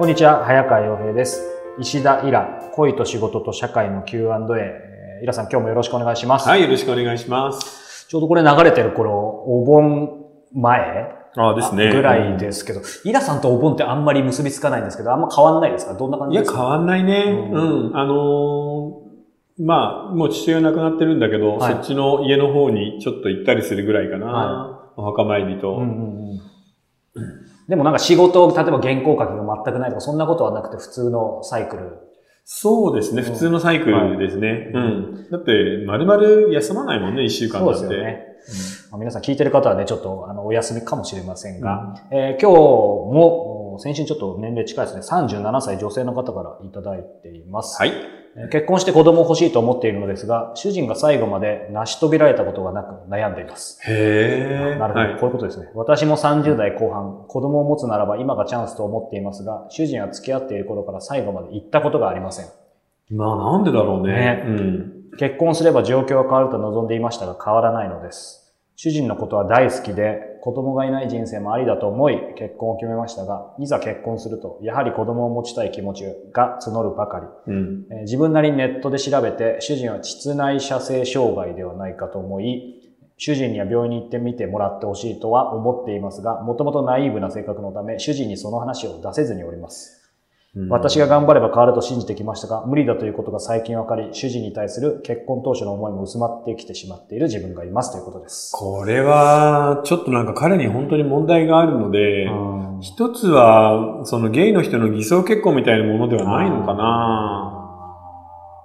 こんにちは、早川洋平です。石田イラ、恋と仕事と社会の Q&A。えーイラさん、今日もよろしくお願いします。はい、よろしくお願いします。ちょうどこれ流れてる頃、お盆前ああですね。ぐらいですけど、イラさんとお盆ってあんまり結びつかないんですけど、あんま変わんないですか？どんな感いや、じですか？変わんないね。ううんん。あのーまあ、もう父親亡くなってるんだけど、はいそっちの家の方にちょっと行ったりするぐらいかな。はお墓参りと。うんうんうんでもなんか仕事、例えば原稿書きが全くないとか、そんなことはなくて普通のサイクル。そうですね、うん普通のサイクルですね。はいうん。だって、丸々休まないもんね、一週間そうだって。ですよね。まあ、皆さん聞いてる方はね、ちょっとあのお休みかもしれませんが、えー今日も、お先週ちょっと年齢近いですね、37歳女性の方からいただいています。はい。えー結婚して子供を欲しいと思っているのですが、主人が最後まで成し遂げられたことがなく悩んでいます。へえ。なるほど、はいこういうことですね。私も30代後半、子供を持つならば今がチャンスと思っていますが、主人は付き合っている頃から最後まで行ったことがありません。まあ、なんでだろうね。ねうん。結婚すれば状況は変わると望んでいましたが変わらないのです。主人のことは大好きで、子供がいない人生もありだと思い結婚を決めましたが、いざ結婚すると、やはり子供を持ちたい気持ちが募るばかり。うん。えー自分なりにネットで調べて、主人は膣内射精障害ではないかと思い、主人には病院に行ってみてもらってほしいとは思っていますが、もともとナイーブな性格のため、主人にその話を出せずにおります。私が頑張れば変わると信じてきましたが、無理だということが最近分かり、主人に対する結婚当初の思いも薄まってきてしまっている自分がいますということです。これは、ちょっとなんか彼に本当に問題があるので、うん。一つは、そのゲイの人の偽装結婚みたいなものではないのかな。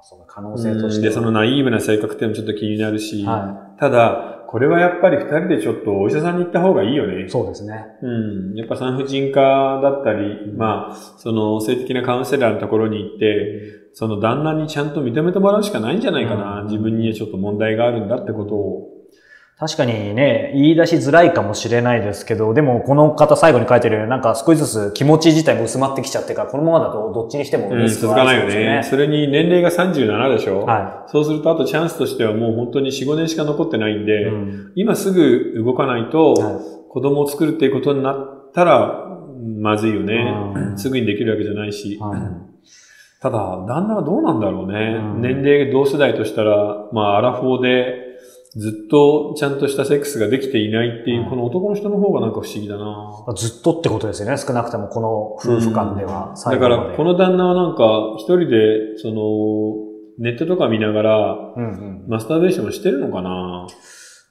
その可能性としては。そのナイーブな性格っていうのもちょっと気になるし、はただ、これはやっぱり二人でちょっとお医者さんに行った方がいいよねい。。そうですね。うん。やっぱ産婦人科だったり、まあ、その性的なカウンセラーのところに行って、その旦那にちゃんと認めてもらうしかないんじゃないかな。うん自分にちょっと問題があるんだってことを。確かにね、言い出しづらいかもしれないですけど、でもこの方最後に書いてるなんか少しずつ気持ち自体も薄まってきちゃってから、このままだとどっちにしてもうん、リスク続かないよね。それに年齢が37でしょ？はそうすると、あとチャンスとしてはもう本当に4、5年しか残ってないんい。で、うん今すぐ動かないと、は子供を作るっていうことになったら、まずいよねう。んすぐにできるわけじゃないし。はいただ、旦那はどうなんだろうね。うん年齢同世代としたら、まあ、アラフォーで、ずっとちゃんとしたセックスができていないっていう、うんこの男の人の方がなんか不思議だな。ずっとってことですよね。少なくともこの夫婦間ではだ最後まで。から、この旦那はなんか、一人で、その、ネットとか見ながら、うんうん、マスターベーションしてるのかな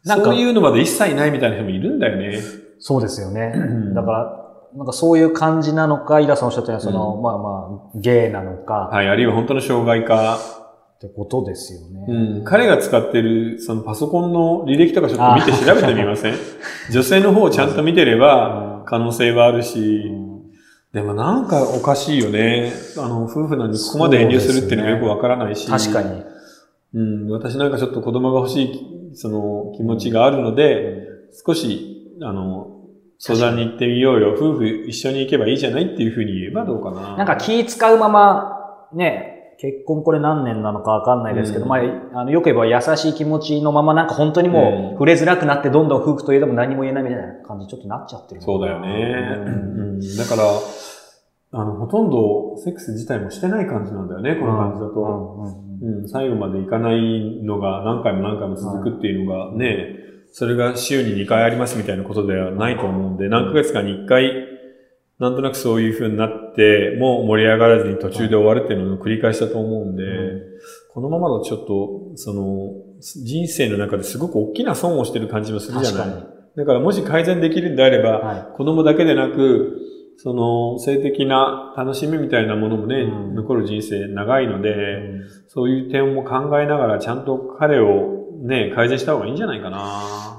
なんかそういうのまで一切ないみたいな人もいるんだよね。そうですよね。んだから、なんかそういう感じなのか、イラさんおっしゃったように、その、うんまあまあ、ゲイなのか、はい、あるいは本当の障害か。ってことですよね。うん、彼が使ってる、そのパソコンの履歴とかちょっと見て調べてみません？女性の方をちゃんと見てれば、うん可能性はあるし、うんでもなんかおかしいよね。あの、夫婦なのにここまで遠慮するっていうのがよくわからないし。確かに。うん、私なんかちょっと子供が欲しい、その気持ちがあるので、少し、あの、相談に行ってみようよ。夫婦一緒に行けばいいじゃないっていうふうに言えばどうかな。なんか気使うまま、ね、結婚これ何年なのかわかんないですけど、うん。まあ、あの、よく言えば優しい気持ちのままなんか本当にもう触れづらくなってどんどん夫婦といえども何も言えないみたいな感じにちょっとなっちゃってる。そうだよね。ううん。ん、だから、あの、ほとんどセックス自体もしてない感じなんだよね、この感じだと。うん、最後までいかないのが何回も何回も続くっていうのがね、それが週に2回ありますみたいなことではないと思うんで、何ヶ月かに1回、なんとなくそういう風になって、もう盛り上がらずに途中で終わるっていうのを繰り返したと思うんで、このままだとちょっと、その、人生の中ですごく大きな損をしてる感じもするじゃない。確かだからもし改善できるんであれば、は子供だけでなく、その性的な楽しみみたいなものもね、うん。残る人生長いので、い。そういう点も考えながらちゃんと彼をね、改善した方がいいんじゃないかな。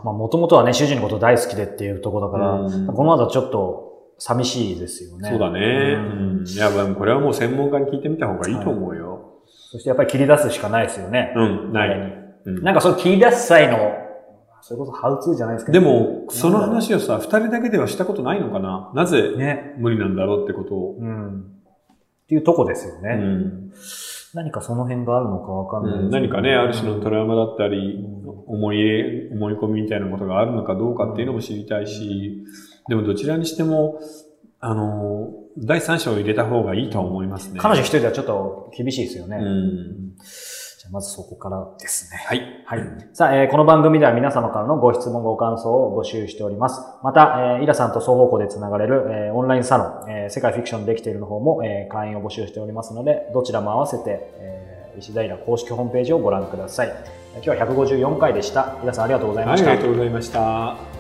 まあ、もともとはね、主人のこと大好きでっていうところだから、うん。このままだとちょっと寂しいですよね。そうだね。うんうん。いや、まあこれはもう専門家に聞いてみた方がいいと思うよ。そしてやっぱり切り出すしかないですよね。うん、ない。うんなんかその切り出す際の、それこそハウツーじゃないですけど。でも、その話をさ、二人だけではしたことないのかななぜね。無理なんだろうってことを。うん。っていうとこですよね。うん何かその辺があるのかわかんないですけど何かね、ある種のトラウマだったり、うん思い思い込みみたいなことがあるのかどうかっていうのも知りたいし、でもどちらにしても、あの、第三者を入れた方がいいとは思いますね。彼女一人ではちょっと厳しいですよね。うん。じゃあまずそこからですね。はい。はい。さあ、えーこの番組では皆様からのご質問、ご感想を募集しております。また、えーイラさんと双方向でつながれる、えーオンラインサロン、えー世界フィクションできているの方も、えー会員を募集しておりますので、どちらも合わせて、えー石平公式ホームページをご覧ください。今日は154回でした。イラさんありがとうございはい、あました。りがとうございました。